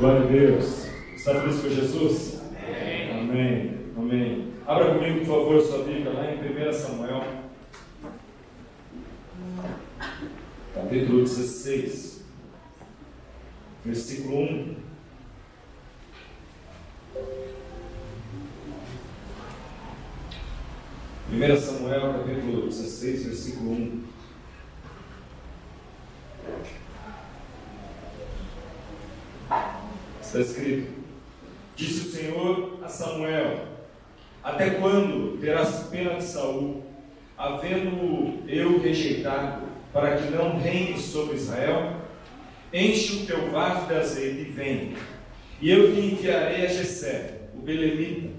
Glória a Deus. Está feliz com Jesus? Amém. Amém. Amém. Abra comigo, por favor, sua Bíblia lá em 1 Samuel, capítulo 16, versículo 1. Primeira Samuel, capítulo 16, versículo 1. Está escrito: Disse o Senhor a Samuel: Até quando terás pena de Saul, havendo eu rejeitado, para que não reine sobre Israel? Enche o teu vaso de azeite e vem, e eu te enviarei a Jessé, o belemita.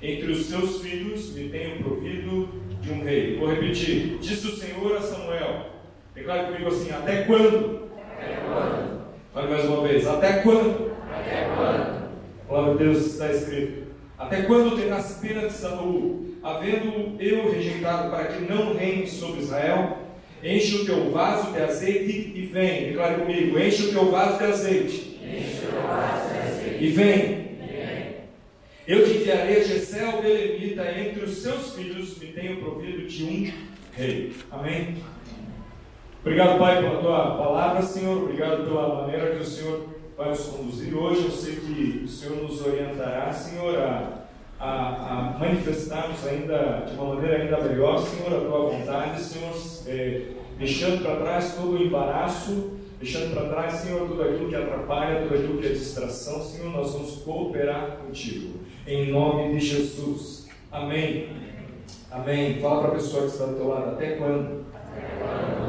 Entre os seus filhos me tenho provido de um rei. Vou repetir: Disse o Senhor a Samuel: Declare comigo assim: Até quando? Até quando? Fale mais uma vez: Até quando? Até quando? Glória a Deus está escrito. Até quando terás pena de Saul, havendo eu rejeitado para que não reine sobre Israel? Enche o teu vaso de azeite e vem. Declare comigo: enche o teu vaso de azeite. Enche o teu vaso de azeite. E vem. Eu te enviarei a Gessé o Belemita, entre os seus filhos me tenho provido de um rei. Amém? Obrigado, Pai, pela tua palavra, Senhor. Obrigado pela maneira que o Senhor vai nos conduzir hoje. Eu sei que o Senhor nos orientará, Senhor, a, a, a manifestarmos ainda de uma maneira ainda melhor, Senhor, a tua vontade, Senhor, é, deixando para trás todo o embaraço, deixando para trás, Senhor, tudo aquilo que atrapalha, tudo aquilo que é distração, Senhor, nós vamos cooperar contigo, em nome de Jesus. Amém. Amém. Fala para a pessoa que está do teu lado, até quando? Até quando?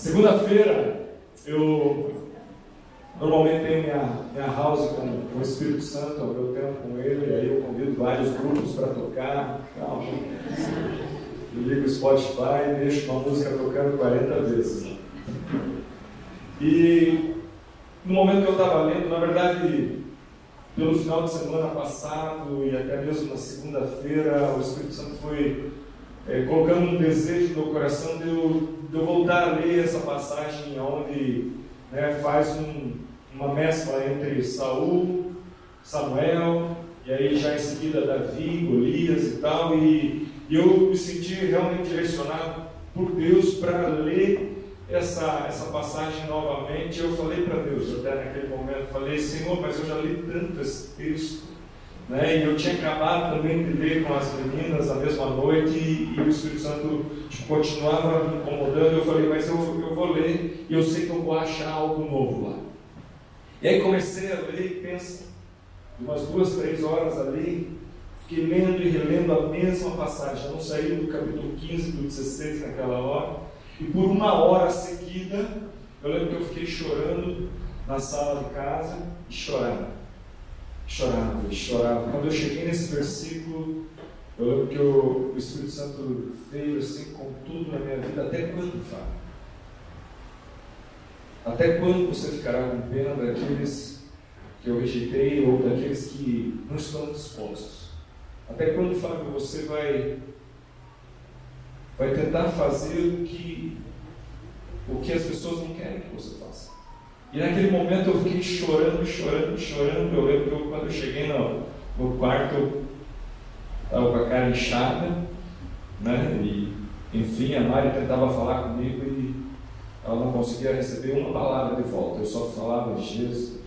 Segunda-feira, eu normalmente tenho minha, minha house com, o Espírito Santo, ao meu tempo com ele, e aí eu convido vários grupos para tocar. Calma. Eu ligo o Spotify e deixo uma música tocando 40 vezes. E no momento que eu estava lendo, na verdade, pelo final de semana passado e até mesmo na segunda-feira, o Espírito Santo foi é, colocando um desejo no coração de eu, de eu, voltar a ler essa passagem onde né, faz um, uma mescla entre Saul, Samuel, e aí já em seguida Davi, Golias e tal, e, e eu me senti realmente direcionado por Deus para ler essa, essa passagem novamente. Eu falei para Deus, até naquele momento, falei, Senhor, mas eu já li tanto esse texto, né? E eu tinha acabado também de ler com as meninas a mesma noite e, e o Espírito Santo tipo, continuava me incomodando. Eu falei, mas eu, eu vou ler e eu sei que eu vou achar algo novo lá. E aí comecei a ler e pensa, umas duas, três horas ali, fiquei lendo e relendo a mesma passagem. Eu não saí do capítulo 15, do 16 naquela hora. E por uma hora seguida, eu lembro que eu fiquei chorando na sala de casa e chorava chorava chorava. Quando eu cheguei nesse versículo, eu lembro que o, o Espírito Santo veio assim com tudo na minha vida. Até quando, Fábio? Até quando você ficará com pena daqueles que eu rejeitei ou daqueles que não estão dispostos? Até quando, Fábio, você vai, vai tentar fazer o que, o que as pessoas não querem que você faça? E naquele momento eu fiquei chorando, chorando, chorando. Eu lembro que eu, quando eu cheguei no, no quarto, eu estava com a cara inchada, né? E, enfim, a Mari tentava falar comigo e ela não conseguia receber uma palavra de volta. Eu só falava Jesus,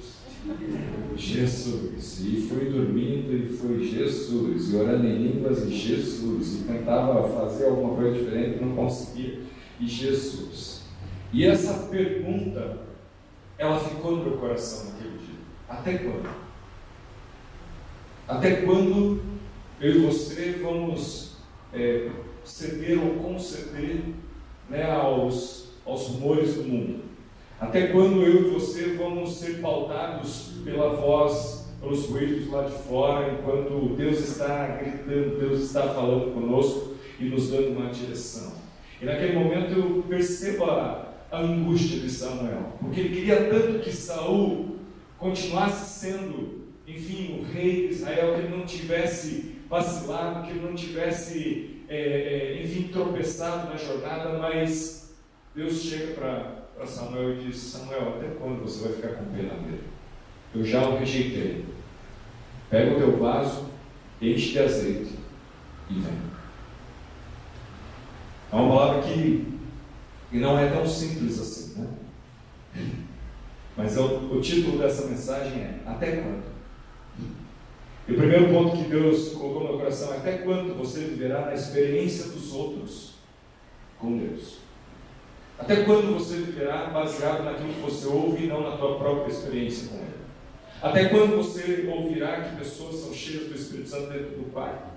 Jesus. E fui dormindo e fui Jesus. E orando em línguas e Jesus. E tentava fazer alguma coisa diferente não conseguia. E Jesus. E essa pergunta ela ficou no meu coração naquele dia. Até quando? Até quando eu e você vamos é, ceder ou conceder né, aos, aos rumores do mundo? Até quando eu e você vamos ser pautados pela voz, pelos ruídos lá de fora, enquanto Deus está gritando, Deus está falando conosco e nos dando uma direção? E naquele momento eu percebo a, a angústia de Samuel, porque ele queria tanto que Saul continuasse sendo, enfim, o rei de Israel, que ele não tivesse vacilado, que ele não tivesse, é, é, enfim, tropeçado na jornada, mas Deus chega para Samuel e diz: Samuel, até quando você vai ficar com pena dele? Eu já o rejeitei. Pega o teu vaso, enche de azeite e vem. É uma palavra que, que não é tão simples assim, né? Mas o, o título dessa mensagem é Até quando? E o primeiro ponto que Deus colocou no meu coração é até quando você viverá na experiência dos outros com Deus? Até quando você viverá baseado naquilo que você ouve e não na tua própria experiência com Ele? Até quando você ouvirá que pessoas são cheias do Espírito Santo dentro do quarto,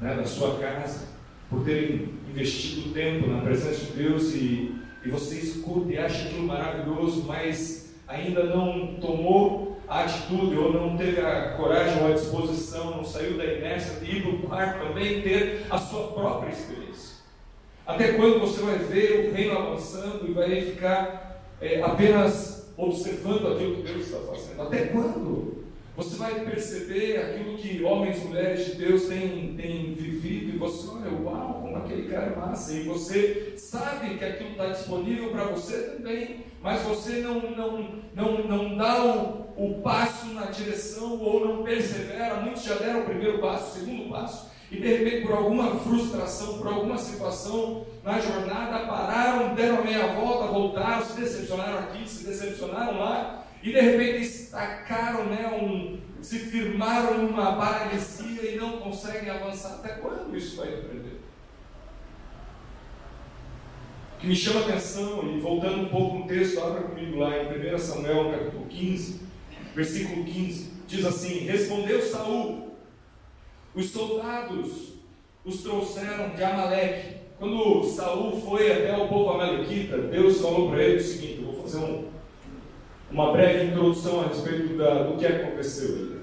né, da sua casa, por terem investido tempo na presença de Deus e, e você escuta e acha aquilo maravilhoso, mas ainda não tomou a atitude ou não teve a coragem ou a disposição, não saiu da inércia de ir para o quarto também ter a sua própria experiência. Até quando você vai ver o reino avançando e vai ficar é, apenas observando aquilo que Deus está fazendo? Até quando? Você vai perceber aquilo que homens e mulheres de Deus têm, têm vivido e você olha, uau, como aquele cara é massa. E você sabe que aquilo está disponível para você também, mas você não, não, não, não dá o, o passo na direção ou não persevera. Muitos já deram o primeiro passo, o segundo passo, e de repente, por alguma frustração, por alguma situação na jornada, pararam, deram a meia volta, voltaram, se decepcionaram aqui, se decepcionaram lá e de repente estacaram, né, um, se firmaram numa paralisia e não conseguem avançar. Até quando isso vai depender? O que me chama a atenção, e voltando um pouco no texto, abra comigo lá em 1 Samuel capítulo 15, versículo 15, diz assim: Respondeu Saul, os soldados os trouxeram de Amaleque. Quando Saul foi até o povo amalequita, Deus falou para ele o seguinte: eu vou fazer um uma breve introdução a respeito da, do que aconteceu.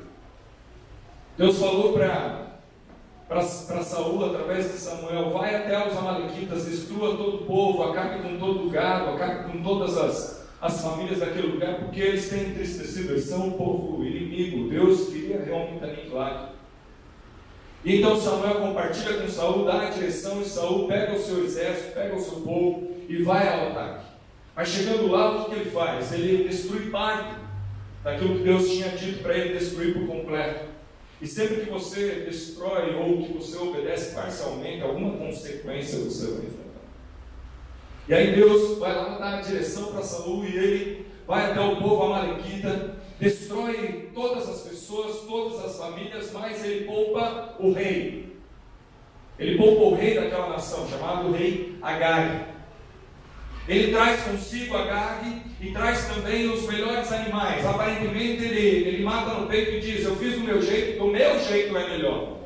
Deus falou para Saul, através de Samuel, vai até os amalequitas, destrua todo o povo, acabe com todo o gado, acabe com todas as, as famílias daquele lugar, porque eles têm entristecido, eles são um povo inimigo, Deus queria realmente aniquilar. E então Samuel compartilha com Saul, dá a direção, e Saul pega o seu exército, pega o seu povo e vai ao ataque. Mas chegando lá, o que ele faz? Ele destrui parte daquilo que Deus tinha dito para ele destruir por completo. E sempre que você destrói ou que você obedece parcialmente, alguma consequência você vai enfrentar. E aí Deus vai lá dar a direção para Saul e ele vai até o povo amalequita, destrói todas as pessoas, todas as famílias, mas ele poupa o rei. Ele poupa o rei daquela nação, chamado rei Agag. Ele traz consigo a Gag e traz também os melhores animais. Aparentemente ele, ele mata no peito e diz: Eu fiz do meu jeito, do meu jeito é melhor.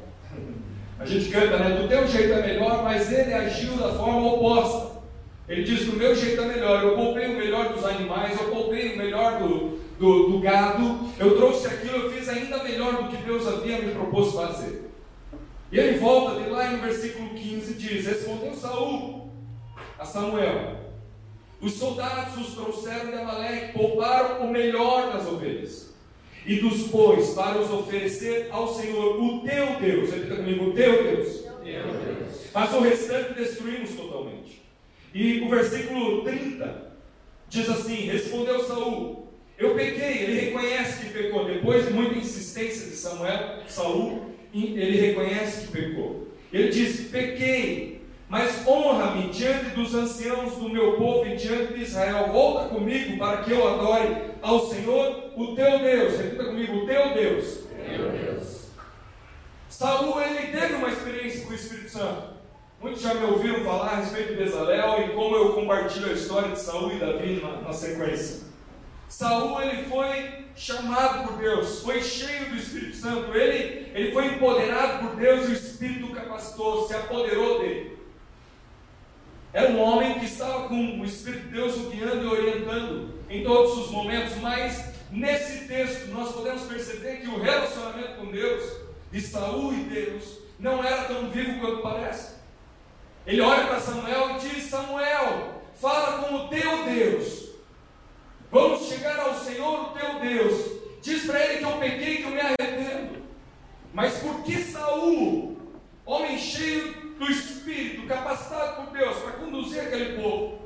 A gente canta, né? Do teu jeito é melhor, mas ele agiu da forma oposta. Ele diz: Do meu jeito é melhor. Eu poupei o melhor dos animais, eu poupei o melhor do, do, do gado. Eu trouxe aquilo, eu fiz ainda melhor do que Deus havia me proposto fazer. E ele volta de lá no versículo 15 diz: Respondeu Saul a Samuel. Os soldados os trouxeram de Amaleque, pouparam o melhor das ovelhas e dos bois para os oferecer ao Senhor, o teu Deus. Repita comigo, o teu Deus. Deus. Mas o restante destruímos totalmente. E o versículo 30 diz assim: Respondeu Saul: Eu pequei. Ele reconhece que pecou. Depois de muita insistência de Samuel, Saul, ele reconhece que pecou. Ele diz: Pequei mas honra-me diante dos anciãos do meu povo e diante de Israel. Volta comigo para que eu adore ao Senhor, o teu Deus. Repita comigo, o teu Deus. Meu Deus. Saul, ele teve uma experiência com o Espírito Santo. Muitos já me ouviram falar a respeito de Bezalel e como eu compartilho a história de Saul e Davi na, na sequência. Saul ele foi chamado por Deus, foi cheio do Espírito Santo, ele, ele foi empoderado por Deus e o Espírito capacitou, se apoderou dele. Era um homem que estava com o Espírito de Deus o guiando e orientando em todos os momentos, mas nesse texto nós podemos perceber que o relacionamento com Deus, de Saul e Deus, não era tão vivo quanto parece. Ele olha para Samuel e diz: Samuel, fala com o teu Deus. Vamos chegar ao Senhor, o teu Deus. Diz para ele que eu pequei, que eu me arrependo. Mas por que Saul, homem cheio do Espírito, capacitado por Deus para conduzir aquele povo,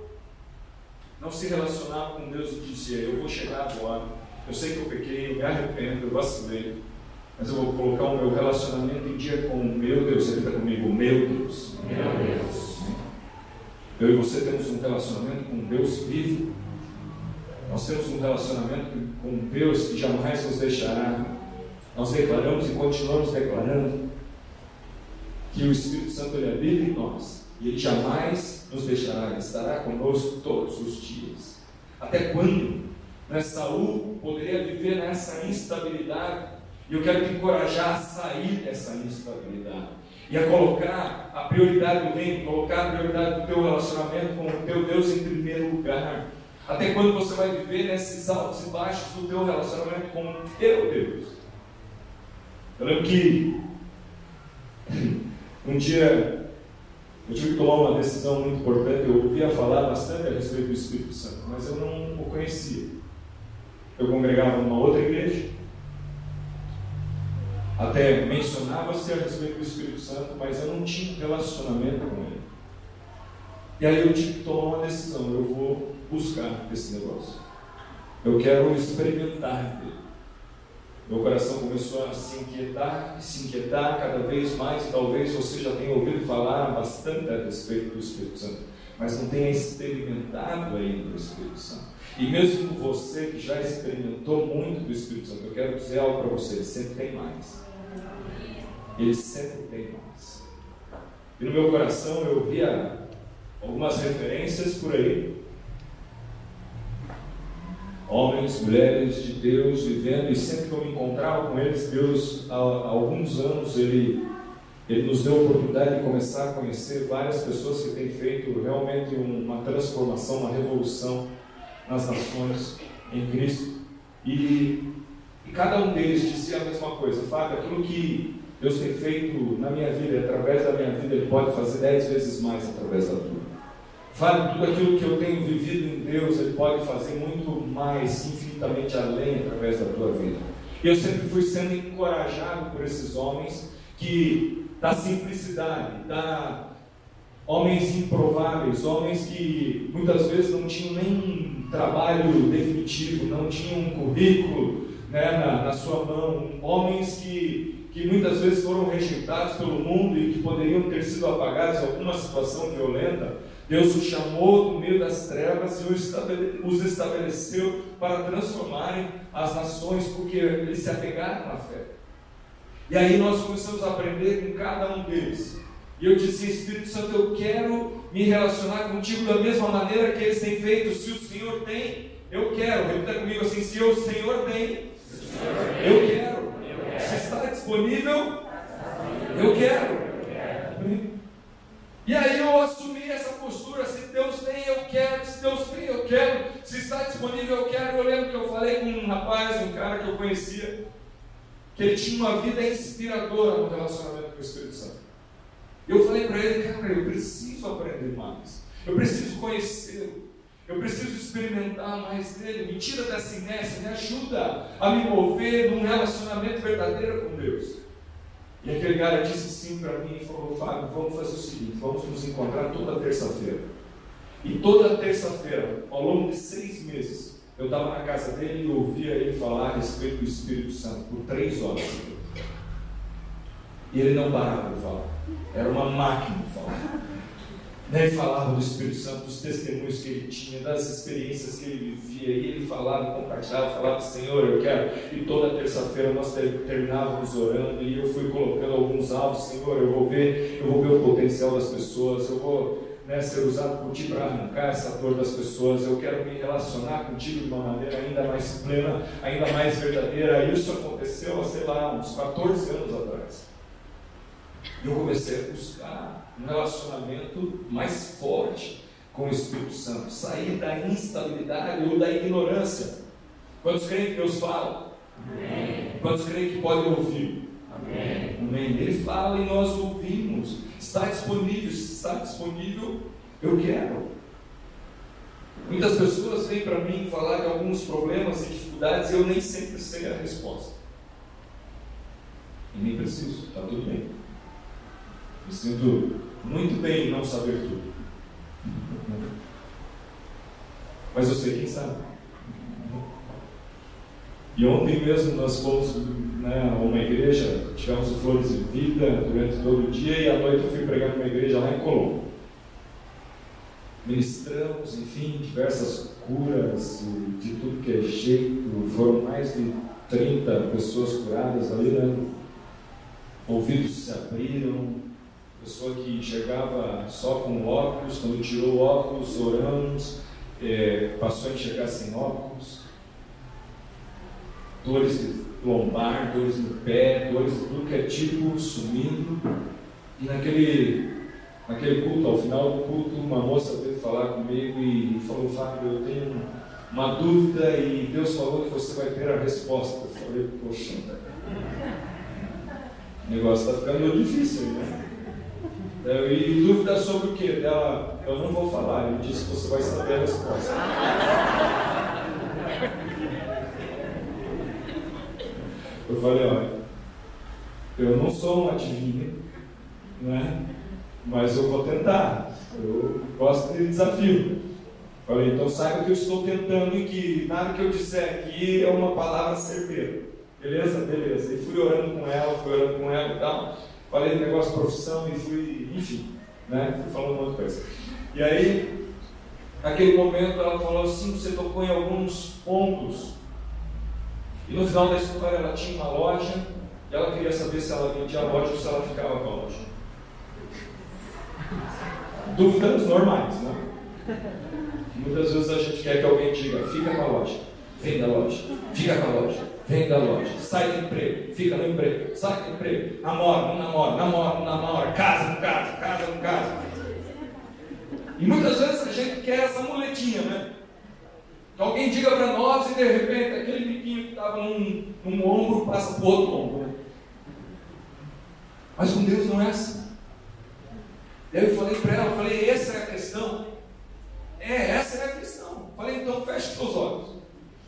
não se relacionava com Deus e dizia: Eu vou chegar agora, eu sei que eu pequei, eu me arrependo, eu vacilei, mas eu vou colocar o meu relacionamento em dia com o meu Deus. Ele está comigo, meu Deus. Meu Deus. Eu e você temos um relacionamento com Deus vivo. Nós temos um relacionamento com Deus que jamais nos deixará. Nós declaramos e continuamos declarando que o Espírito Santo ele habita em nós e ele jamais nos deixará, ele estará conosco todos os dias. Até quando? Né, Saul poderia viver nessa instabilidade e eu quero te encorajar a sair dessa instabilidade e a colocar a prioridade do reino, colocar a prioridade do teu relacionamento com o teu Deus em primeiro lugar. Até quando você vai viver nesses altos e baixos do teu relacionamento com o teu Deus? Eu lembro que um dia eu tive que tomar uma decisão muito importante. Eu ouvia falar bastante a respeito do Espírito Santo, mas eu não o conhecia. Eu congregava numa outra igreja, até mencionava-se a respeito do Espírito Santo, mas eu não tinha relacionamento com ele. E aí eu tive que tomar uma decisão, eu vou buscar esse negócio. Eu quero experimentar dele. Meu coração começou a se inquietar e se inquietar cada vez mais, e talvez você já tenha ouvido falar bastante a respeito do Espírito Santo, mas não tenha experimentado ainda o Espírito Santo. E mesmo você que já experimentou muito do Espírito Santo, eu quero dizer algo para você, ele sempre tem mais. Ele sempre tem mais. E no meu coração eu via algumas referências por aí. Homens, mulheres de Deus vivendo, e sempre que eu me encontrava com eles, Deus, há, há alguns anos, ele, ele nos deu a oportunidade de começar a conhecer várias pessoas que têm feito realmente uma transformação, uma revolução nas nações em Cristo. E, e cada um deles dizia a mesma coisa: Fábio, aquilo que Deus tem feito na minha vida, através da minha vida, Ele pode fazer dez vezes mais através da tua. Fale tudo aquilo que eu tenho vivido em Deus, Ele pode fazer muito mais, infinitamente além, através da tua vida. Eu sempre fui sendo encorajado por esses homens que, da simplicidade, da homens improváveis, homens que muitas vezes não tinham nem trabalho definitivo, não tinham um currículo né, na, na sua mão, homens que que muitas vezes foram rejeitados pelo mundo e que poderiam ter sido apagados em alguma situação violenta, Deus os chamou do meio das trevas e os estabeleceu para transformarem as nações, porque eles se apegaram na fé. E aí nós começamos a aprender com cada um deles. E eu disse, Espírito Santo, eu quero me relacionar contigo da mesma maneira que eles têm feito. Se o Senhor tem, eu quero. Repita comigo assim: se o Senhor tem, eu quero. Se está disponível, eu quero. E aí eu assumi essa postura, se Deus tem, eu quero, se Deus tem, eu quero, se está disponível, eu quero. Eu lembro que eu falei com um rapaz, um cara que eu conhecia, que ele tinha uma vida inspiradora no relacionamento com o Espírito Santo. Eu falei para ele, cara, eu preciso aprender mais, eu preciso conhecê-lo. Eu preciso experimentar mais dele. Me tira dessa inércia, me ajuda a me mover num relacionamento verdadeiro com Deus. E aquele cara disse sim para mim e falou: Fábio, vamos fazer o seguinte: vamos nos encontrar toda terça-feira. E toda terça-feira, ao longo de seis meses, eu estava na casa dele e ouvia ele falar a respeito do Espírito Santo por três horas. E ele não parava de falar. Era uma máquina de falar. Daí falava do Espírito Santo, dos testemunhos que ele tinha, das experiências que ele vivia, e ele falava, compartilhava, falava, Senhor, eu quero. E toda terça-feira nós terminávamos orando, e eu fui colocando alguns alvos, Senhor, eu vou ver, eu vou ver o potencial das pessoas, eu vou né, ser usado por Ti para arrancar essa dor das pessoas, eu quero me relacionar contigo de uma maneira ainda mais plena, ainda mais verdadeira. Isso aconteceu, sei lá, uns 14 anos atrás. E eu comecei a buscar um relacionamento mais forte com o Espírito Santo, sair da instabilidade ou da ignorância. Quantos creem que Deus fala? Amém. Quantos creem que podem ouvir? Amém. Amém. Ele fala e nós ouvimos. Está disponível, está disponível, eu quero. Muitas pessoas vêm para mim falar de alguns problemas e dificuldades e eu nem sempre sei a resposta. E nem preciso, está tudo bem. Me sinto muito bem não saber tudo. mas eu sei quem sabe. E ontem mesmo nós fomos né, a uma igreja, tivemos o Flores de Vida durante todo o dia e à noite eu fui pregar numa igreja lá em Colombo. Ministramos, enfim, diversas curas de, de tudo que é jeito, foram mais de 30 pessoas curadas ali, né? ouvidos se abriram, pessoa que enxergava só com óculos, quando tirou óculos, oramos, é, passou a enxergar sem óculos, dores lombar, dores no pé, dores de tudo que é tipo sumindo, e naquele, naquele culto, ao final do culto, uma moça veio falar comigo e falou, Fábio, eu tenho uma dúvida e Deus falou que você vai ter a resposta. Eu falei, poxa, o negócio está ficando difícil, né? E dúvida sobre o que? Dela, eu não vou falar, ele disse que você vai saber a resposta. Eu falei, olha, eu não sou um adivinho, né? mas eu vou tentar. Eu gosto de desafio. Falei, então saiba que eu estou tentando e que nada que eu disser aqui é uma palavra certeira. Beleza? Beleza. E fui orando com ela, fui orando com ela e tal. Falei do negócio de profissão e fui, enfim, né? Fui falando uma outra coisa. E aí, naquele momento, ela falou assim: você tocou em alguns pontos. E no final da história, ela tinha uma loja e ela queria saber se ela vendia a loja ou se ela ficava com a loja. Dúvidas normais, né? Muitas vezes a gente quer que alguém diga: fica com a loja, vem da loja, fica com a loja, vem da loja, sai do emprego, fica no emprego, sai do emprego, namora, não namora, namora, não namora, casa, não casa, casa, não casa. E muitas vezes a gente quer essa muletinha, né? Que alguém diga para nós e de repente aquele biquinho que estava num, num ombro passa para o outro ombro. Né? Mas com Deus não é assim. Eu falei para ela, eu falei, essa é a questão. É, essa é a questão. Falei, então feche seus olhos.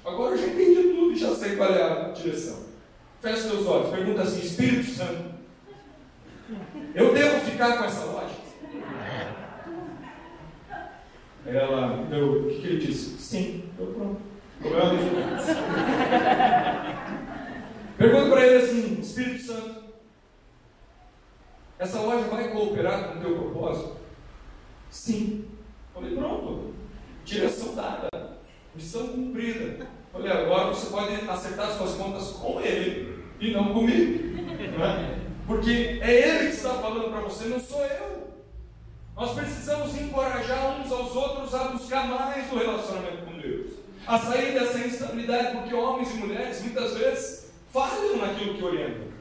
Agora eu já entendi tudo e já sei qual é a direção. Feche seus olhos, pergunta assim, Espírito Santo, eu devo ficar com essa loja? Ela, eu, o que, que ele disse? Sim, eu pronto. Problema Pergunta para ele assim, Espírito Santo, essa loja vai cooperar com o teu propósito? Sim. Falei, pronto. Direção dada. Missão cumprida. Falei, agora você pode acertar suas contas com ele e não comigo. Né? Porque é ele que está falando para você, não sou eu. Nós precisamos encorajar uns aos outros a buscar mais do relacionamento com Deus. A sair dessa instabilidade, porque homens e mulheres muitas vezes falham naquilo que orientam.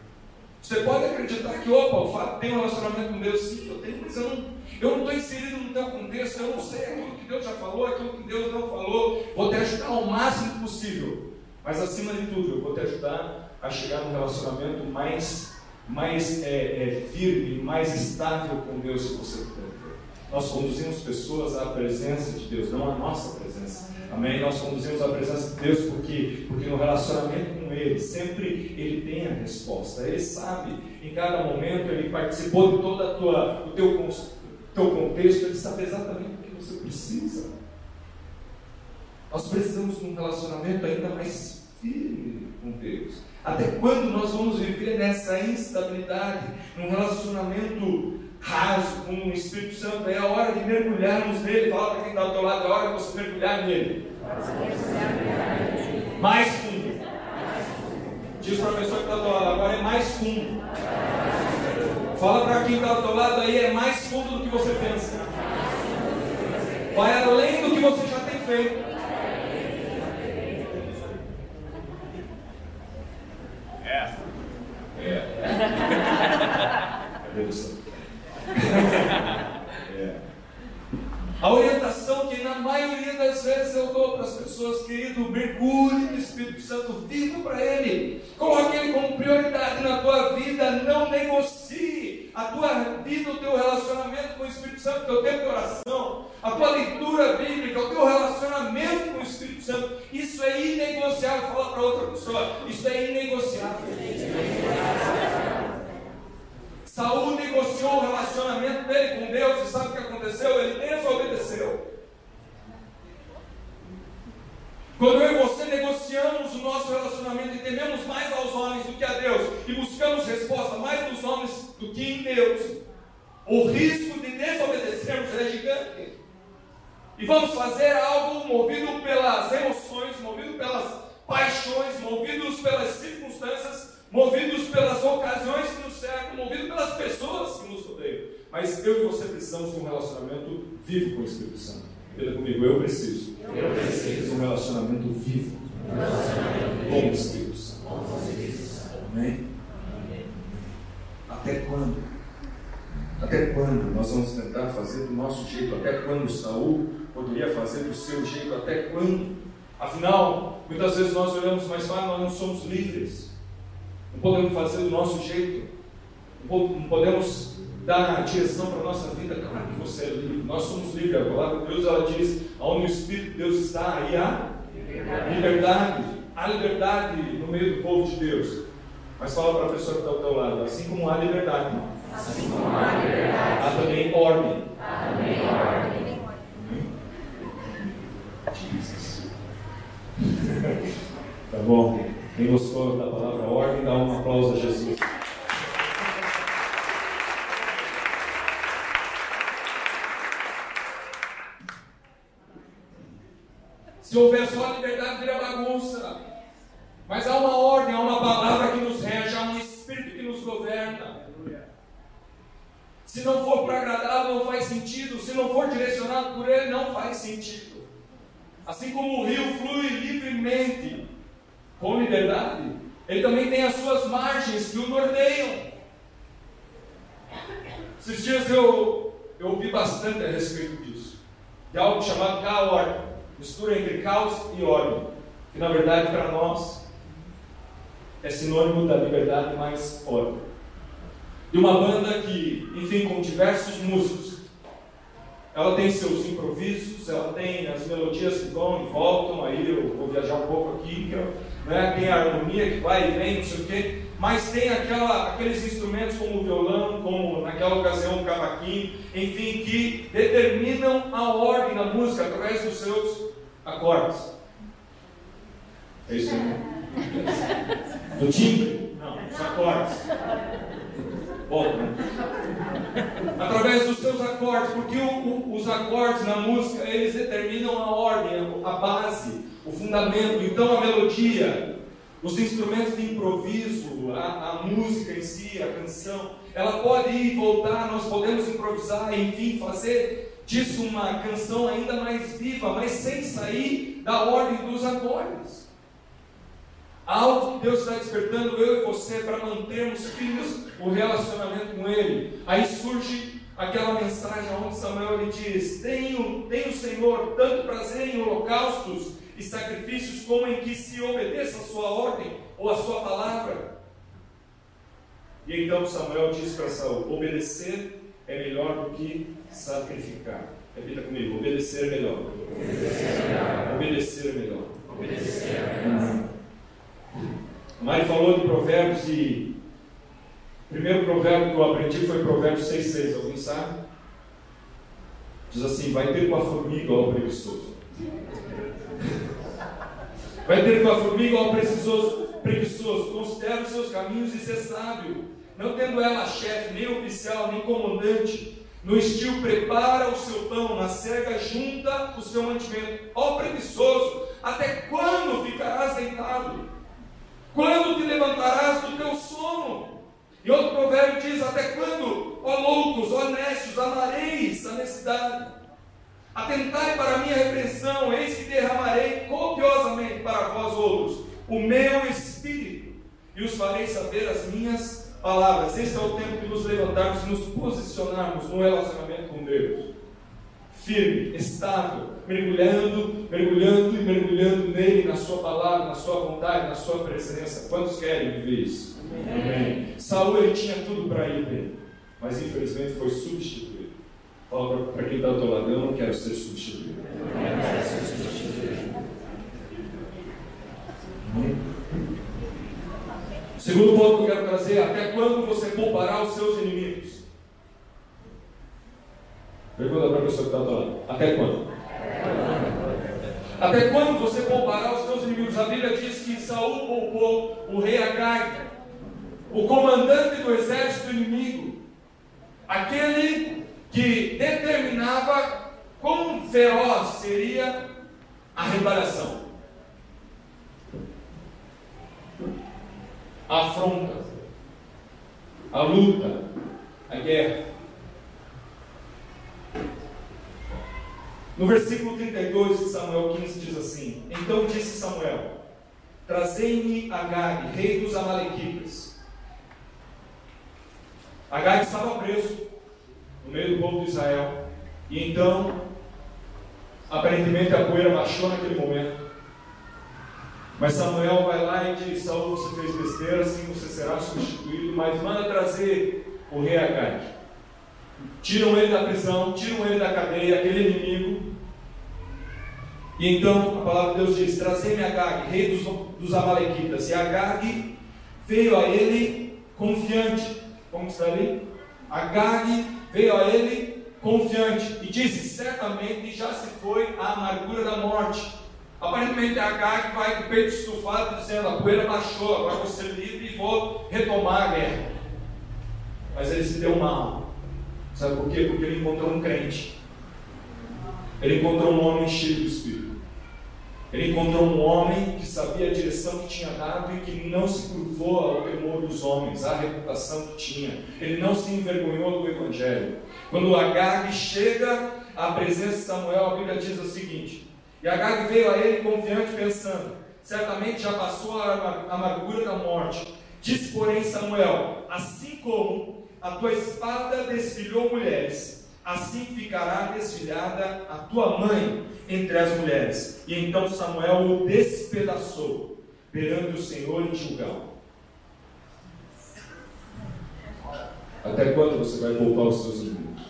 Você pode acreditar que, opa, o fato tem um relacionamento com Deus, sim, eu tenho, mas eu não eu não estou inserido no teu contexto, eu não sei aquilo que Deus já falou, aquilo que Deus não falou. Vou te ajudar ao máximo possível. Mas acima de tudo, eu vou te ajudar a chegar num relacionamento mais, mais é, é, firme, mais estável com Deus se você puder. Nós conduzimos pessoas à presença de Deus, não à nossa presença. Amém? Nós conduzimos à presença de Deus porque, porque no relacionamento com Ele, sempre Ele tem a resposta. Ele sabe, em cada momento, Ele participou de todo o teu teu contexto, ele sabe exatamente o que você precisa. Nós precisamos de um relacionamento ainda mais firme com Deus. Até quando nós vamos viver nessa instabilidade, num relacionamento raso com o Espírito Santo? É a hora de mergulharmos nele. Fala para quem está ao teu lado, é a hora de você mergulhar nele. Mais fundo. Diz para a pessoa que está teu lado, agora é mais fundo. Fala para quem está ao teu lado aí, é mais fundo do que você pensa. Vai além do que você já tem feito. É. É. Cadê você? É. A orientação que na maioria das vezes eu dou para as pessoas, querido, mergulhe no Espírito Santo, viva para Ele. Coloque Ele como prioridade na tua vida, não negocie a tua vida, o teu relacionamento com o Espírito Santo, o teu tempo de oração, a tua leitura bíblica, o teu relacionamento com o Espírito Santo, isso é inegociável. Fala para outra pessoa, isso é inegociável. Saul negociou o relacionamento dele com Deus e sabe o que aconteceu? Ele desobedeceu. o nosso relacionamento e tememos mais aos homens do que a Deus, e buscamos resposta mais nos homens do que em Deus, o risco de desobedecermos é gigante. E vamos fazer algo movido pelas emoções, movido pelas paixões, movidos pelas circunstâncias, movidos pelas ocasiões que nos cercam, movidos pelas pessoas que nos rodeiam. Mas eu e você precisamos de um relacionamento vivo com o Espírito Santo. Repita comigo, eu preciso. Eu preciso de um relacionamento vivo com o Espírito Santo. Amém? Até quando? Até quando nós vamos tentar fazer do nosso jeito? Até quando Saul poderia fazer do seu jeito? Até quando? Afinal, muitas vezes nós olhamos, mas ah, nós não somos livres. Não podemos fazer do nosso jeito. Não podemos dar a direção para a nossa vida. Claro que você é livre. Nós somos livres. A palavra de Deus ela diz: onde o Espírito de Deus está, aí há liberdade. liberdade. Há liberdade no meio do povo de Deus. Mas fala para a pessoa que está ao teu lado: assim como há liberdade, assim como há, liberdade, há também ordem. Há também ordem. Jesus. tá bom? Quem gostou da palavra ordem, dá um aplauso a Jesus. Se houver só liberdade, vira bagunça. Mas há uma ordem, há uma palavra que nos rege, há um espírito que nos governa. Se não for para agradá-lo, não faz sentido. Se não for direcionado por ele, não faz sentido. Assim como o rio flui livremente, com liberdade, ele também tem as suas margens que o nordeiam. Esses dias eu, eu ouvi bastante a respeito disso, de algo chamado caos mistura entre caos e ordem, que na verdade para nós é sinônimo da liberdade mais ordem. De uma banda que, enfim, com diversos músicos, ela tem seus improvisos, ela tem as melodias que vão e voltam, aí eu vou viajar um pouco aqui, né? tem a harmonia que vai e vem, não sei o quê, mas tem aquela, aqueles instrumentos como o violão, como naquela ocasião o cavaquinho, enfim, que determinam a ordem da música através dos seus acordes. É isso aí? Do timbre? Não, os acordes. Bom, né? Através dos seus acordes, porque o, o, os acordes na música, eles determinam a ordem, a base, o fundamento. Então a melodia, os instrumentos de improviso, a, a, música em si, a canção, ela pode ir e voltar, nós podemos improvisar, enfim, fazer disso uma canção ainda mais viva, mas sem sair da ordem dos acordes. Algo que Deus está despertando eu e você para mantermos firmes o relacionamento com Ele. Aí surge aquela mensagem onde Samuel ele diz: Tenho, tenho Senhor tanto prazer em holocaustos e sacrifícios como em que se obedeça a sua ordem ou a sua palavra. E então Samuel diz para Saul: obedecer é melhor do que sacrificar. Repita comigo: obedecer melhor. Obedecer melhor. Obedecer melhor. A Mari falou de provérbios e o primeiro provérbio que eu aprendi foi Provérbios 6,6. Alguém sabe? Diz assim: vai ter com a formiga ao preguiçoso. Vai ter com a formiga ao preguiçoso, preguiçoso. Considera os seus caminhos e ser sábio não tendo ela chefe, nem oficial, nem comandante, no estilo prepara o seu pão, na cega junta o seu mantimento. Ó preguiçoso, até quando ficarás deitado? Quando te levantarás do teu sono? E outro provérbio diz: Até quando, ó loucos, ó nécios, amareis a necessidade? Atentai para a minha repreensão, eis que derramarei copiosamente para vós outros o meu espírito, e os farei saber as minhas palavras. Esse é o tempo de nos levantarmos e nos posicionarmos no relacionamento com Deus. Firme, estável, mergulhando, mergulhando e mergulhando nele, na sua palavra, na sua vontade, na sua presença. Quantos querem viver isso? Amém. Amém. Saul ele tinha tudo para ir bem, mas infelizmente foi substituído. Fala para quem está ao teu lado, eu não quero ser substituído. Eu não quero ser substituído. Amém. Segundo ponto que eu quero trazer, até quando você poupará os seus inimigos? Pergunta para a pessoa que está falando. Até quando? Até quando você poupará os teus inimigos? A Bíblia diz que Saul poupou o rei Agag, o comandante do exército inimigo, aquele que determinava quão feroz seria a rebeliação, a afronta, a luta, a guerra. No versículo 32 de Samuel 15 diz assim: Então disse Samuel: Trazei-me Agag, rei dos Amalequitas. Agag estava preso no meio do povo de Israel. E então, aparentemente a poeira baixou naquele momento. Mas Samuel vai lá e diz: Saul, você fez besteira, assim você será substituído, mas manda trazer o rei Agag. Tiram ele da prisão, tiram ele da cadeia, aquele inimigo. E então a palavra de Deus diz: Trazei-me Agag, rei dos, dos Amalequitas. E Agag veio a ele confiante. Como está ali? Agag veio a ele confiante e disse: Certamente já se foi a amargura da morte. Aparentemente Agag vai com o peito estufado, dizendo: A poeira baixou, agora vou ser livre e vou retomar a guerra. Mas ele se deu mal. Sabe por quê? Porque ele encontrou um crente. Ele encontrou um homem cheio do Espírito. Ele encontrou um homem que sabia a direção que tinha dado e que não se curvou ao temor dos homens, à reputação que tinha. Ele não se envergonhou do Evangelho. Quando Agag chega à presença de Samuel, a Bíblia diz o seguinte: E Agag veio a ele confiante, pensando: certamente já passou a amargura da morte. Disse, porém, Samuel: Assim como a tua espada desfilhou mulheres, assim ficará desfilhada a tua mãe entre as mulheres. E então Samuel o despedaçou perante o Senhor em Gilgal. Até quando você vai poupar os seus inimigos?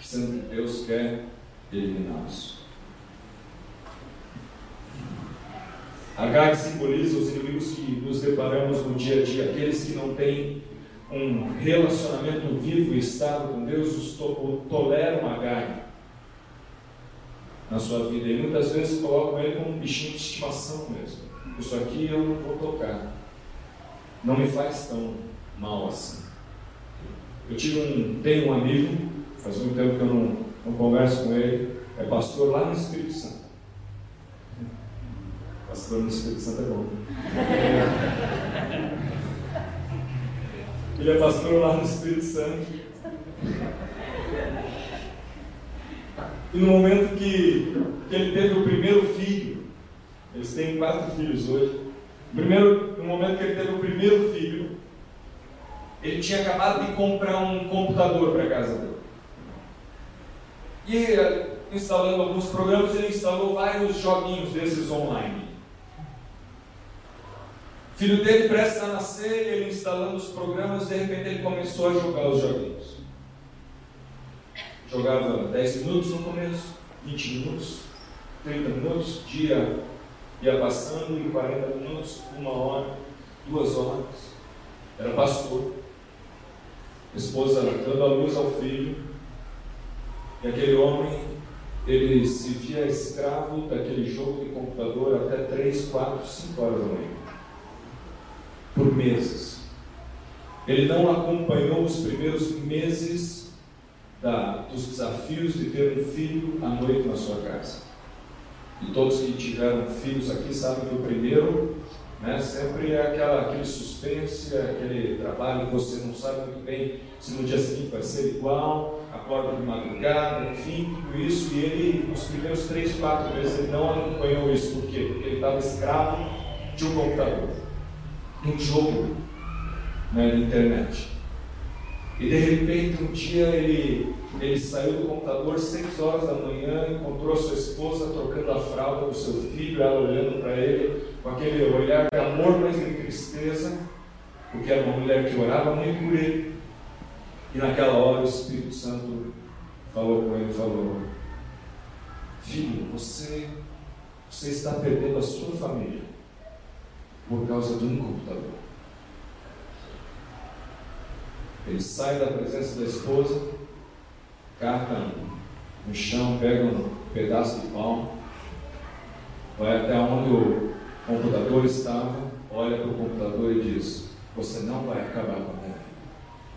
Sendo que Deus quer eliminá-los. H simboliza os inimigos que nos deparamos no dia a dia, aqueles que não têm um relacionamento vivo e estável com Deus, os to toleram H na sua vida. E muitas vezes colocam ele como um bichinho de estimação mesmo. Isso aqui eu não vou tocar. Não me faz tão mal assim. Eu tive um, tenho um amigo, faz muito tempo que eu não, não converso com ele, é pastor lá no Espírito Santo. Pastor no Espírito Santo é bom. Ele é pastor lá no Espírito Santo. E no momento que, que ele teve o primeiro filho, eles têm quatro filhos hoje. Primeiro, no momento que ele teve o primeiro filho, ele tinha acabado de comprar um computador para casa dele. E eh, instalando alguns programas, ele instalou vários joguinhos desses online. Filho dele presta a nascer, ele instalando os programas, de repente ele começou a jogar os joguinhos. Jogava 10 minutos no começo, 20 minutos, 30 minutos, dia ia passando, em 40 minutos, uma hora, duas horas. Era pastor. Esposa dando a luz ao filho. E aquele homem, ele se via escravo daquele jogo de computador até 3, 4, 5 horas da manhã. Por meses. Ele não acompanhou os primeiros meses da, dos desafios de ter um filho à noite na sua casa. E todos que tiveram filhos aqui sabem que o primeiro né, sempre é aquela, aquele suspense, aquele trabalho que você não sabe muito bem se no dia seguinte vai ser igual, acorda de madrugada, enfim, tudo isso. E ele, nos primeiros três, quatro meses, ele não acompanhou isso. Por quê? Porque ele estava escravo de um computador, de um jogo né, na internet. E de repente, um dia ele, ele saiu do computador, seis horas da manhã, encontrou sua esposa trocando a fralda do seu filho, ela olhando para ele com aquele olhar de amor, mas de tristeza, porque era uma mulher que orava muito por ele. E naquela hora o Espírito Santo falou com ele, falou, filho, você, você está perdendo a sua família por causa de um computador. Ele sai da presença da esposa, cata no chão, pega um pedaço de pau vai até onde o computador estava, olha para o computador e diz: Você não vai acabar com a minha vida.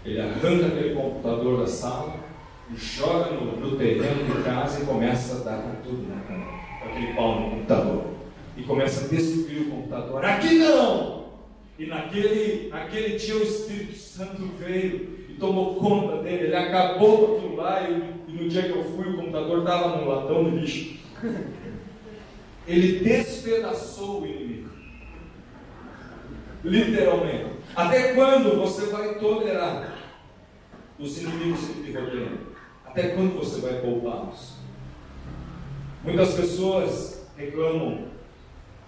Ele arranca aquele computador da sala, joga no, no terreno de casa e começa a dar com tudo na cara, com aquele pau no computador. E começa a destruir o computador. Aqui não! E naquele, naquele dia o Espírito Santo veio e tomou conta dele. Ele acabou com aquilo lá e, e no dia que eu fui o computador estava no latão de lixo. Ele despedaçou o inimigo. Literalmente. Até quando você vai tolerar os inimigos que te rodeiam? Até quando você vai poupá-los? Muitas pessoas reclamam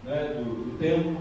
né, do, do tempo,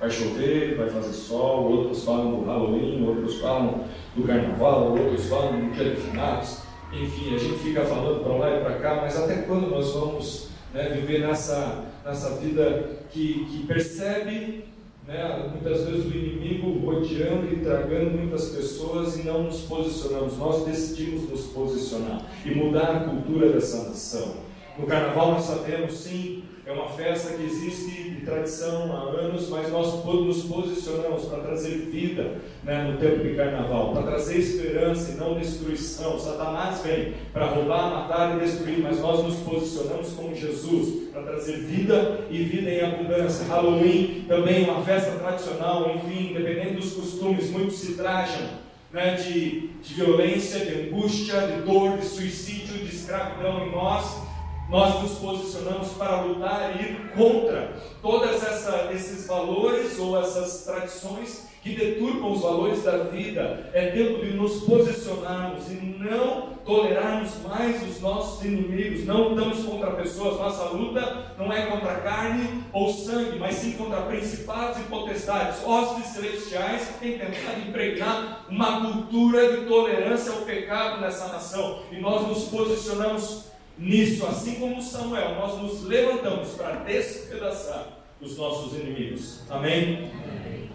vai chover, vai fazer sol, outros falam do Halloween, outros falam do carnaval, outros falam do dia. Enfim, a gente fica falando para lá e para cá, mas até quando nós vamos né, viver nessa, nessa vida que, que percebe né, muitas vezes o inimigo rodeando e tragando muitas pessoas e não nos posicionamos. Nós decidimos nos posicionar e mudar a cultura dessa nação. No carnaval nós sabemos sim é uma festa que existe de tradição há anos, mas nós nos posicionamos para trazer vida né, no tempo de carnaval, para trazer esperança e não destruição. Satanás vem para roubar, matar e destruir, mas nós nos posicionamos como Jesus para trazer vida e vida em abundância. Halloween também é uma festa tradicional, enfim, independente dos costumes, muitos se trajam né, de, de violência, de angústia, de dor, de suicídio, de escravidão em nós nós nos posicionamos para lutar e ir contra todos esses valores ou essas tradições que deturpam os valores da vida. É tempo de nos posicionarmos e não tolerarmos mais os nossos inimigos. Não lutamos contra pessoas, nossa luta não é contra carne ou sangue, mas sim contra principados e potestades, hostes celestiais que têm tentado impregnar uma cultura de tolerância ao pecado nessa nação. E nós nos posicionamos Nisso, assim como Samuel, nós nos levantamos para despedaçar os nossos inimigos. Amém? Amém?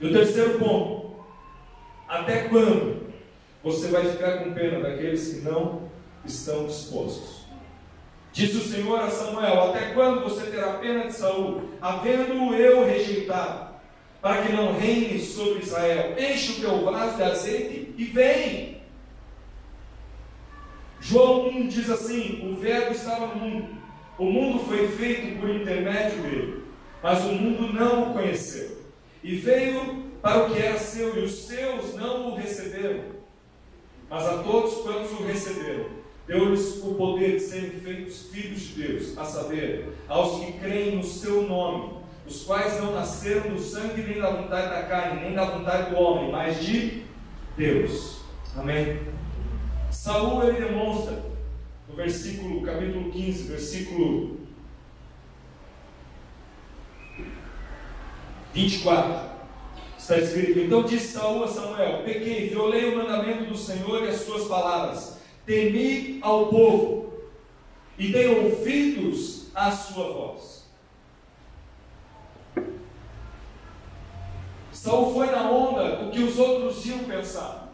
E o terceiro ponto: até quando você vai ficar com pena daqueles que não estão dispostos? Disse o Senhor a Samuel: Até quando você terá pena de Saul, havendo eu rejeitado, para que não reine sobre Israel? Enche o teu vaso de azeite e vem. João 1 diz assim: O Verbo estava no mundo, o mundo foi feito por intermédio dele, mas o mundo não o conheceu. E veio para o que era seu, e os seus não o receberam. Mas a todos quantos o receberam, deu-lhes o poder de serem feitos filhos de Deus, a saber, aos que creem no seu nome, os quais não nasceram do sangue nem da vontade da carne, nem da vontade do homem, mas de Deus. Amém? Saul ele demonstra no versículo, capítulo 15, versículo 24. Está escrito: Então disse Saul a Samuel: Pequei, violei o mandamento do Senhor e as suas palavras. Temi ao povo e dei ouvidos à sua voz. Saul foi na onda do que os outros iam pensar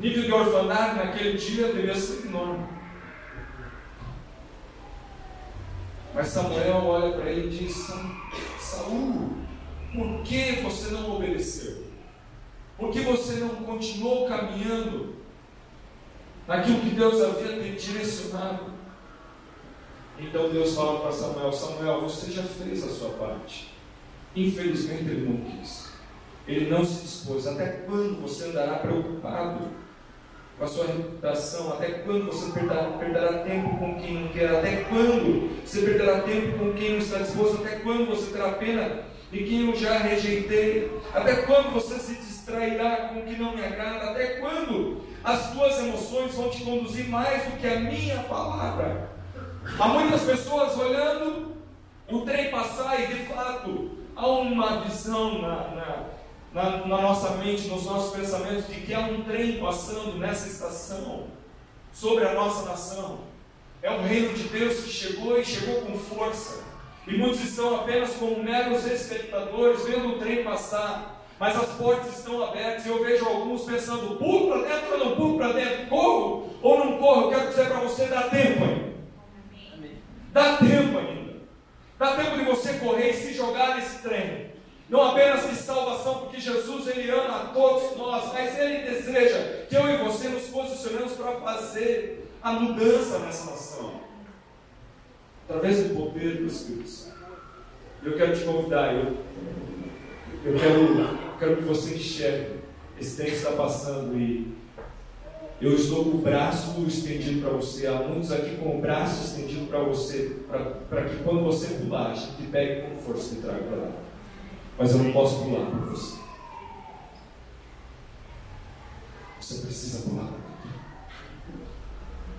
nível de orfanato naquele dia devia ser enorme. Mas Samuel olha para ele e diz: Saul, por que você não obedeceu? Por que você não continuou caminhando naquilo que Deus havia te direcionado? Então Deus fala para Samuel: Samuel, você já fez a sua parte. Infelizmente ele não quis. Ele não se dispôs. Até quando você andará preocupado com a sua reputação? Até quando você perderá, perderá tempo com quem não quer? Até quando você perderá tempo com quem não está disposto? Até quando você terá pena de quem eu já rejeitei? Até quando você se distrairá com o que não me agrada? Até quando as tuas emoções vão te conduzir mais do que a minha palavra? Há muitas pessoas olhando o trem passar e de fato há uma visão na, na na, na nossa mente, nos nossos pensamentos, de que há um trem passando nessa estação sobre a nossa nação. É o reino de Deus que chegou e chegou com força. E muitos estão apenas como meros espectadores, vendo o trem passar. Mas as portas estão abertas e eu vejo alguns pensando: pulo para dentro ou não pulo para dentro? Corro ou não corro? Eu quero dizer para você: dá tempo ainda. Dá tempo ainda. correr e se jogar nesse trem. Não apenas de salvação, porque Jesus ele ama a todos nós, mas ele deseja que eu e você nos posicionemos para fazer a mudança nessa nação. Através do poder do Espírito Santo. Eu quero te convidar, eu, eu quero, quero que você enxergue esse tempo está passando e eu estou com o braço estendido para você. Há muitos aqui com o braço estendido para você, para que quando você pular, a gente pegue com força e traga para lá. Mas eu não posso pular por você. Você precisa pular.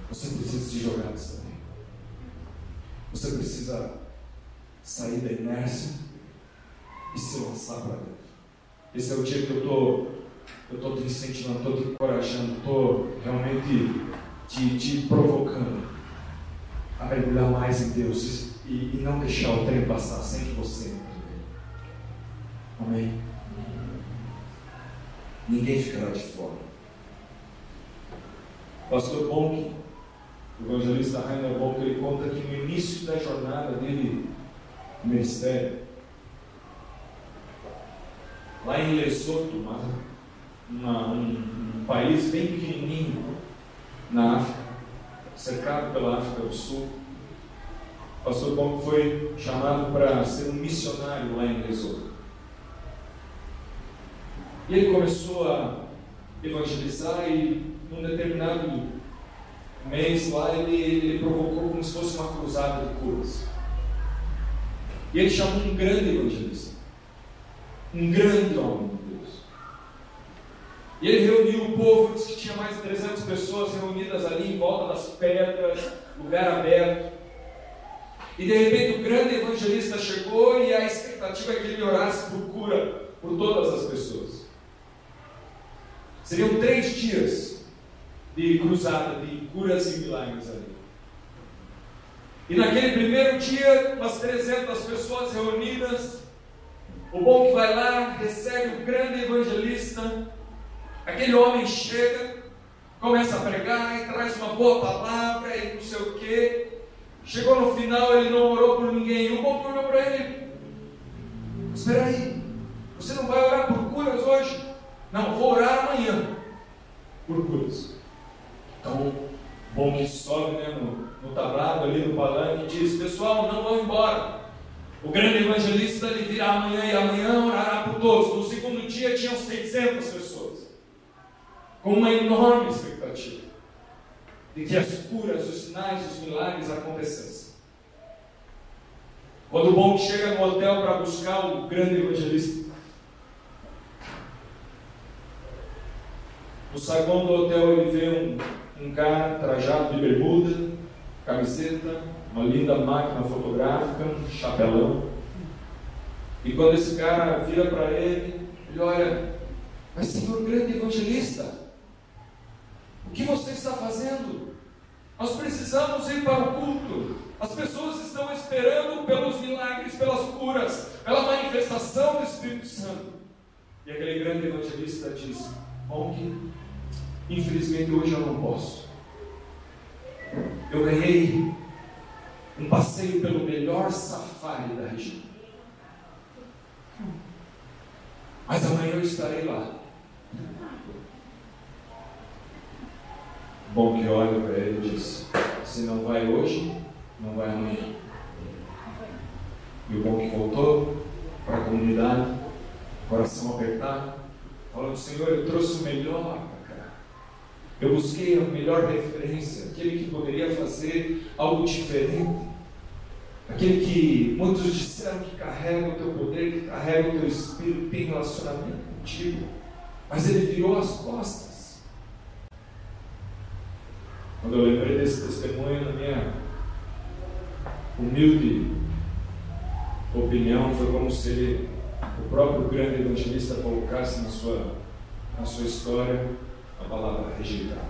Você precisa se jogar também. Você precisa sair da inércia e se lançar para dentro. Esse é o dia que eu estou eu estou te incentivando, estou te encorajando, estou realmente te, te provocando a mergulhar mais em Deus e, e não deixar o trem passar sem que você Amém? Ninguém ficará de fora. Pastor Bonk, o evangelista Rainer Bonk, ele conta que no início da jornada dele no ministério, lá em Lesoto, uma, um, um país bem pequenininho na África, cercado pela África do Sul. O pastor Bonk foi chamado para ser um missionário lá em Lesotho. E ele começou a evangelizar e num determinado mês lá ele, ele provocou como se fosse uma cruzada de curas. E ele chamou um grande evangelista, um grande homem de Deus. E ele reuniu o povo, disse que tinha mais de 300 pessoas reunidas ali em volta das pedras, lugar aberto. E de repente o grande evangelista chegou e a expectativa é que ele orasse por cura por todas as pessoas. Seriam três dias de cruzada, de curas e milagres ali. E naquele primeiro dia, umas 300 pessoas reunidas, o bom que vai lá, recebe o grande evangelista, aquele homem chega, começa a pregar e traz uma boa palavra e não sei o quê. Chegou no final, ele não orou por ninguém. O bom olhou para ele, espera aí, você não vai orar por curas hoje? Não, vou orar amanhã por curas. Então, bom que sobe né, no, no tablado ali no palanque e diz: Pessoal, não vão embora. O grande evangelista ele virá amanhã e amanhã orará por todos. No segundo dia tinham 600 pessoas, com uma enorme expectativa de que as curas, os sinais, os milagres acontecessem. Quando o bom chega no hotel para buscar o grande evangelista, No saguão do hotel ele vê um, um cara trajado de bermuda, camiseta, uma linda máquina fotográfica, um chapelão. E quando esse cara vira para ele, ele olha, mas senhor grande evangelista, o que você está fazendo? Nós precisamos ir para o culto. As pessoas estão esperando pelos milagres, pelas curas, pela manifestação do Espírito Santo. E aquele grande evangelista diz: Onde Infelizmente hoje eu não posso. Eu ganhei um passeio pelo melhor safari da região. Mas amanhã eu estarei lá. Bom que olha para ele e diz: se não vai hoje, não vai amanhã. E o bom que voltou para a comunidade, coração apertado, falando: Senhor, eu trouxe o melhor eu busquei a melhor referência, aquele que poderia fazer algo diferente. Aquele que muitos disseram que carrega o teu poder, que carrega o teu espírito, tem relacionamento contigo. Mas ele virou as costas. Quando eu lembrei desse testemunho, na minha humilde opinião, foi como se ele, o próprio grande evangelista colocasse na sua, na sua história a palavra rejeitar.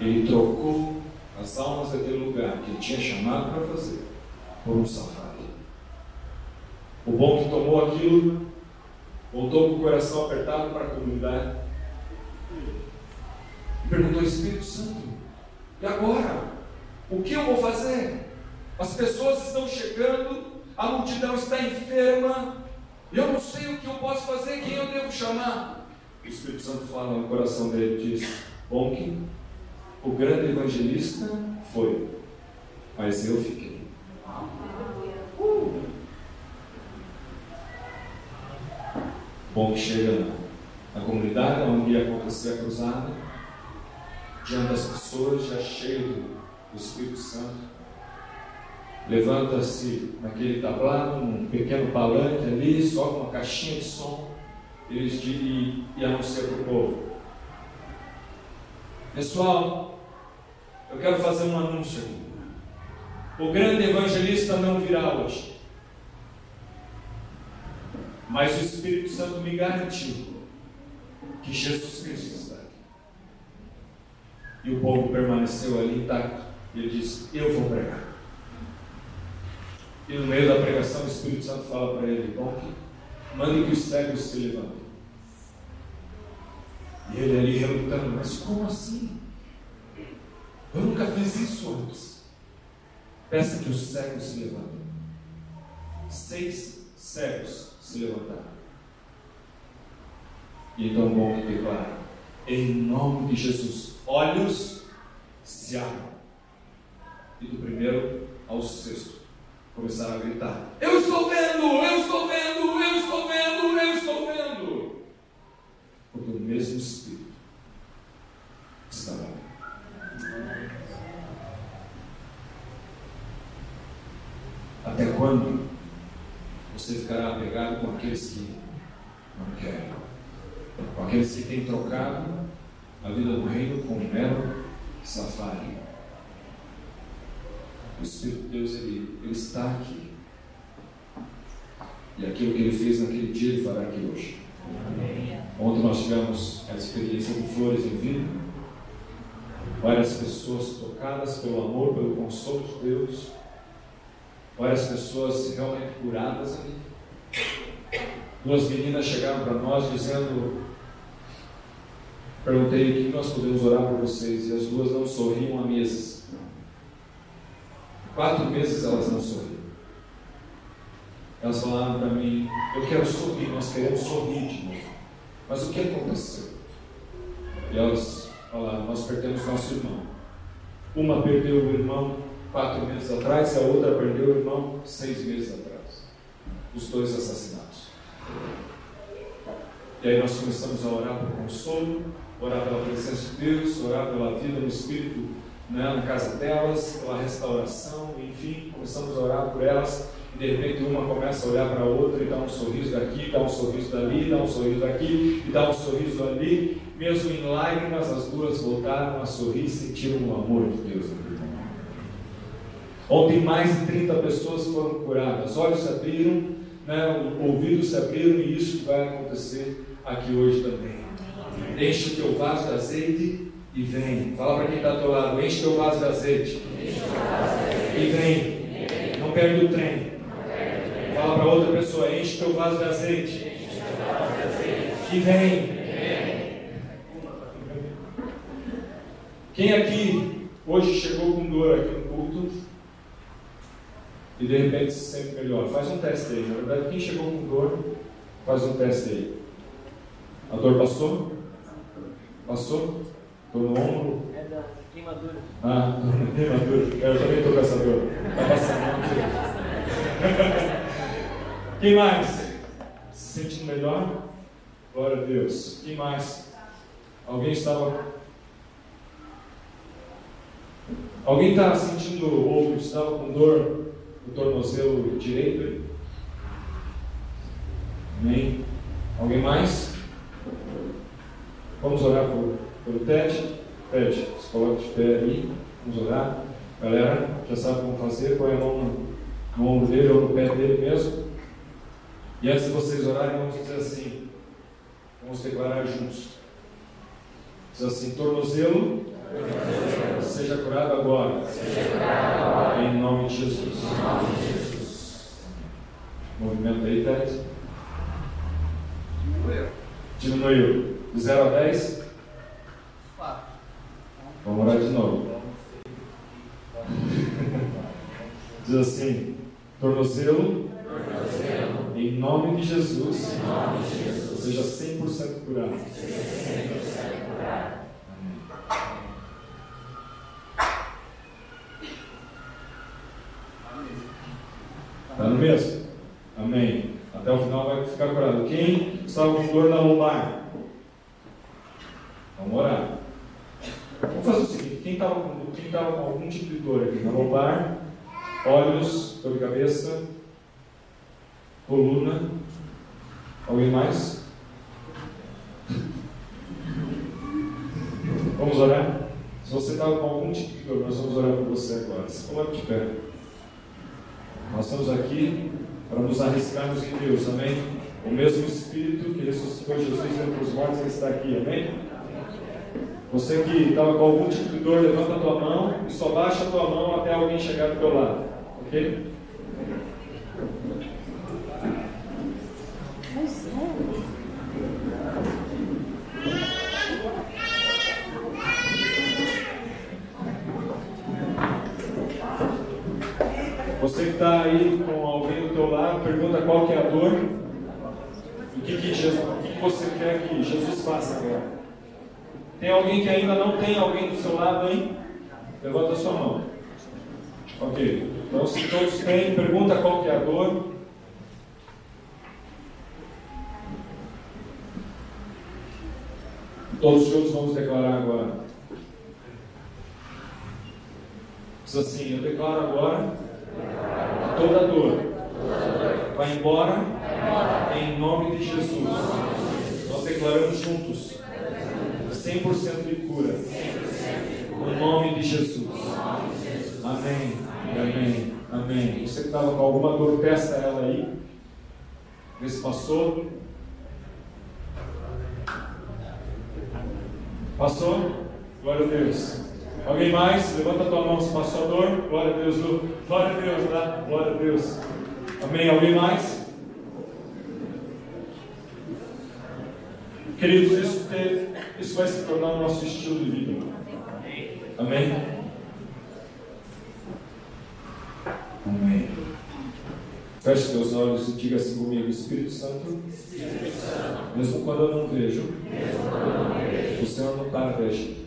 Ele trocou as almas daquele lugar que ele tinha chamado para fazer por um safari. O bom que tomou aquilo voltou com o coração apertado para a comunidade e perguntou ao Espírito Santo: e agora? O que eu vou fazer? As pessoas estão chegando, a multidão está enferma, eu não sei o que eu posso fazer, quem eu devo chamar. O Espírito Santo fala no coração dele diz: que o grande evangelista foi, mas eu fiquei. Bom que chega na comunidade onde ia acontecer a cruzada, diante das pessoas, já cheio do Espírito Santo. Levanta-se naquele tablado, um pequeno palanque ali, só com uma caixinha de som, eles e, e anuncia para o povo. Pessoal, eu quero fazer um anúncio aqui. O grande evangelista não virá hoje. Mas o Espírito Santo me garantiu que Jesus Cristo está aqui. E o povo permaneceu ali intacto. Ele disse: Eu vou pregar. E no meio da pregação, o Espírito Santo fala para ele: Bom, mande que os cegos se levantem. E ele ali relutando: Mas como assim? Eu nunca fiz isso antes. Peça que os cegos se levantem. Seis cegos se levantaram. E então bom que declara, em nome de Jesus, olhos se abrem. E do primeiro ao sexto começaram a gritar: Eu estou vendo, eu estou vendo, eu estou vendo, eu estou vendo. Porque o mesmo Espírito estava ali. Até quando você ficará apegado com aqueles que não querem? Com aqueles que têm trocado a vida do reino com um mero safari? O Espírito de Deus, ele, ele está aqui. E aquilo que ele fez naquele dia, ele fará aqui hoje. Ontem nós tivemos a experiência de flores em vinho. Várias pessoas tocadas pelo amor, pelo consolo de Deus. Várias pessoas realmente curadas ali. Duas meninas chegaram para nós dizendo: Perguntei o que nós podemos orar por vocês. E as duas não sorriam a mesas. Quatro meses elas não sorriam. Elas falaram para mim: Eu quero sorrir, nós queremos sorrir de novo. Mas o que aconteceu? E elas falaram: Nós perdemos nosso irmão. Uma perdeu o irmão quatro meses atrás e a outra perdeu o irmão seis meses atrás. Os dois assassinados. E aí nós começamos a orar por consolo, orar pela presença de Deus, orar pela vida no Espírito né, na casa delas, pela restauração, enfim, começamos a orar por elas. E de repente uma começa a olhar para a outra e dá um sorriso daqui, dá um sorriso dali, dá um sorriso daqui e dá um sorriso ali. Mesmo em lágrimas, as duas voltaram a sorrir e sentiram o amor de Deus. Ontem mais de 30 pessoas foram curadas, olhos se abriram, né, ouvidos se abriram e isso vai acontecer aqui hoje também. Enche o teu vaso de azeite e vem. Fala para quem está ao teu lado, enche teu vaso de azeite. E vem. Não perde o trem. Fala para outra pessoa, enche teu vaso de azeite. E vem. Quem aqui hoje chegou com dor aqui no culto e de repente se sente melhor? Faz um teste aí. Na verdade, quem chegou com dor, faz um teste aí. A dor passou? Passou? Estou no ombro. É da queimadura. Ah, queimadura. Eu também estou com essa dor. Está passando. Quem mais? Se sentindo melhor? Glória a Deus. Quem mais? Alguém estava. Alguém está sentindo ou estava com dor no tornozelo direito? Amém? Alguém mais? Vamos orar por, pelo Ted. Se coloca de pé aí. Vamos orar. Galera, já sabe como fazer. Põe a mão no, no ombro dele ou no pé dele mesmo. E antes de vocês orarem, vamos dizer assim. Vamos declarar juntos. Diz assim: tornozelo, seja curado agora. Em nome de Jesus. Movimento aí, Ted. Diminuiu. De 0 a 10? Vamos orar de novo. Diz assim: tornozelo, em nome de Jesus, seja 100% curado. Está no mesmo? Amém. Até o final vai ficar curado. Quem estava com dor na lombar? Vamos orar. Vamos fazer o seguinte: quem estava com, quem tava com algum tipo de dor aqui na lombar, olhos, dor de cabeça, coluna, alguém mais? Vamos orar? Se você estava com algum tipo de dor, nós vamos orar por você agora. Se coloque de pé. Nós estamos aqui para nos arriscarmos em Deus, amém? O mesmo Espírito que ressuscitou Jesus dentre os mortos, está aqui, amém? Você que estava com algum tipo de dor, levanta a tua mão e só baixa a tua mão até alguém chegar do teu lado, ok? Você que está aí com alguém do teu lado, pergunta qual que é a dor. O que, que, Jesus, o que, que você quer que Jesus faça agora? Tem alguém que ainda não tem alguém do seu lado aí? Levanta a sua mão. Ok. Então se todos têm, pergunta qual que é a dor. Todos juntos vamos declarar agora. Diz assim, eu declaro agora toda dor vai embora em nome de Jesus. Nós declaramos juntos 100% de cura. No nome de Jesus. Amém. Amém. Amém. Você que estava com alguma dor, peça ela aí. Vê se passou. Passou? Glória a Deus. Alguém mais? Levanta a tua mão se passou a dor. Glória a Deus. Glória a Deus, né? Glória a Deus. Amém. Alguém mais? Queridos, isso, ter, isso vai se tornar o nosso estilo de vida. Amém? Amém. Feche teus olhos e diga assim comigo, Espírito Santo, mesmo quando eu não vejo, o Senhor não está na gente.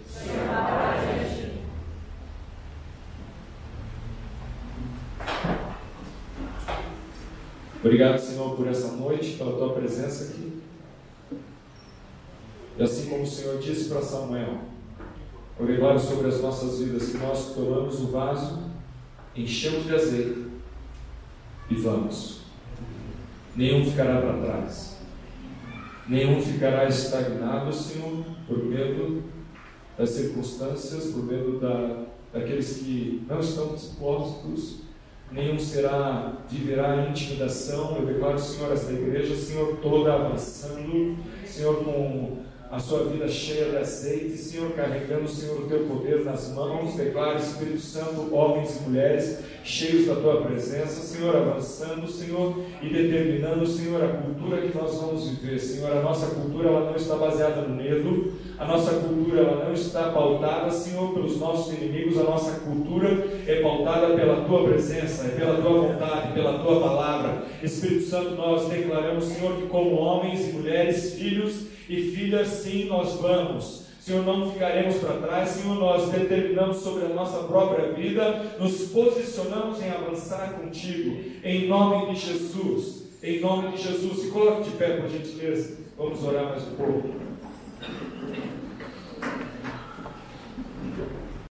Obrigado, Senhor, por essa noite, pela tua presença aqui. E assim como o Senhor disse para Samuel, declaro sobre as nossas vidas que nós tornamos o vaso, enchemos de azeite e vamos. Nenhum ficará para trás. Nenhum ficará estagnado, Senhor, por medo das circunstâncias, por medo da, daqueles que não estão dispostos nenhum será, viverá intimidação. Eu declaro, Senhor, esta igreja, Senhor, toda avançando, Senhor, com a sua vida cheia de azeite, Senhor, carregando, Senhor, o teu poder nas mãos. Declaro, Espírito Santo, homens e mulheres cheios da tua presença, Senhor, avançando, Senhor, e determinando, Senhor, a cultura que nós vamos viver. Senhor, a nossa cultura ela não está baseada no medo, a nossa cultura ela não está pautada, Senhor, pelos nossos inimigos, a nossa cultura é pautada pela tua presença, é pela tua vontade, pela tua palavra. Espírito Santo, nós declaramos, Senhor, que como homens e mulheres, filhos e filhas, sim, nós vamos. Senhor, não ficaremos para trás, Senhor, nós determinamos sobre a nossa própria vida, nos posicionamos em avançar contigo, em nome de Jesus, em nome de Jesus. Se coloque de pé, por gentileza, vamos orar mais um pouco.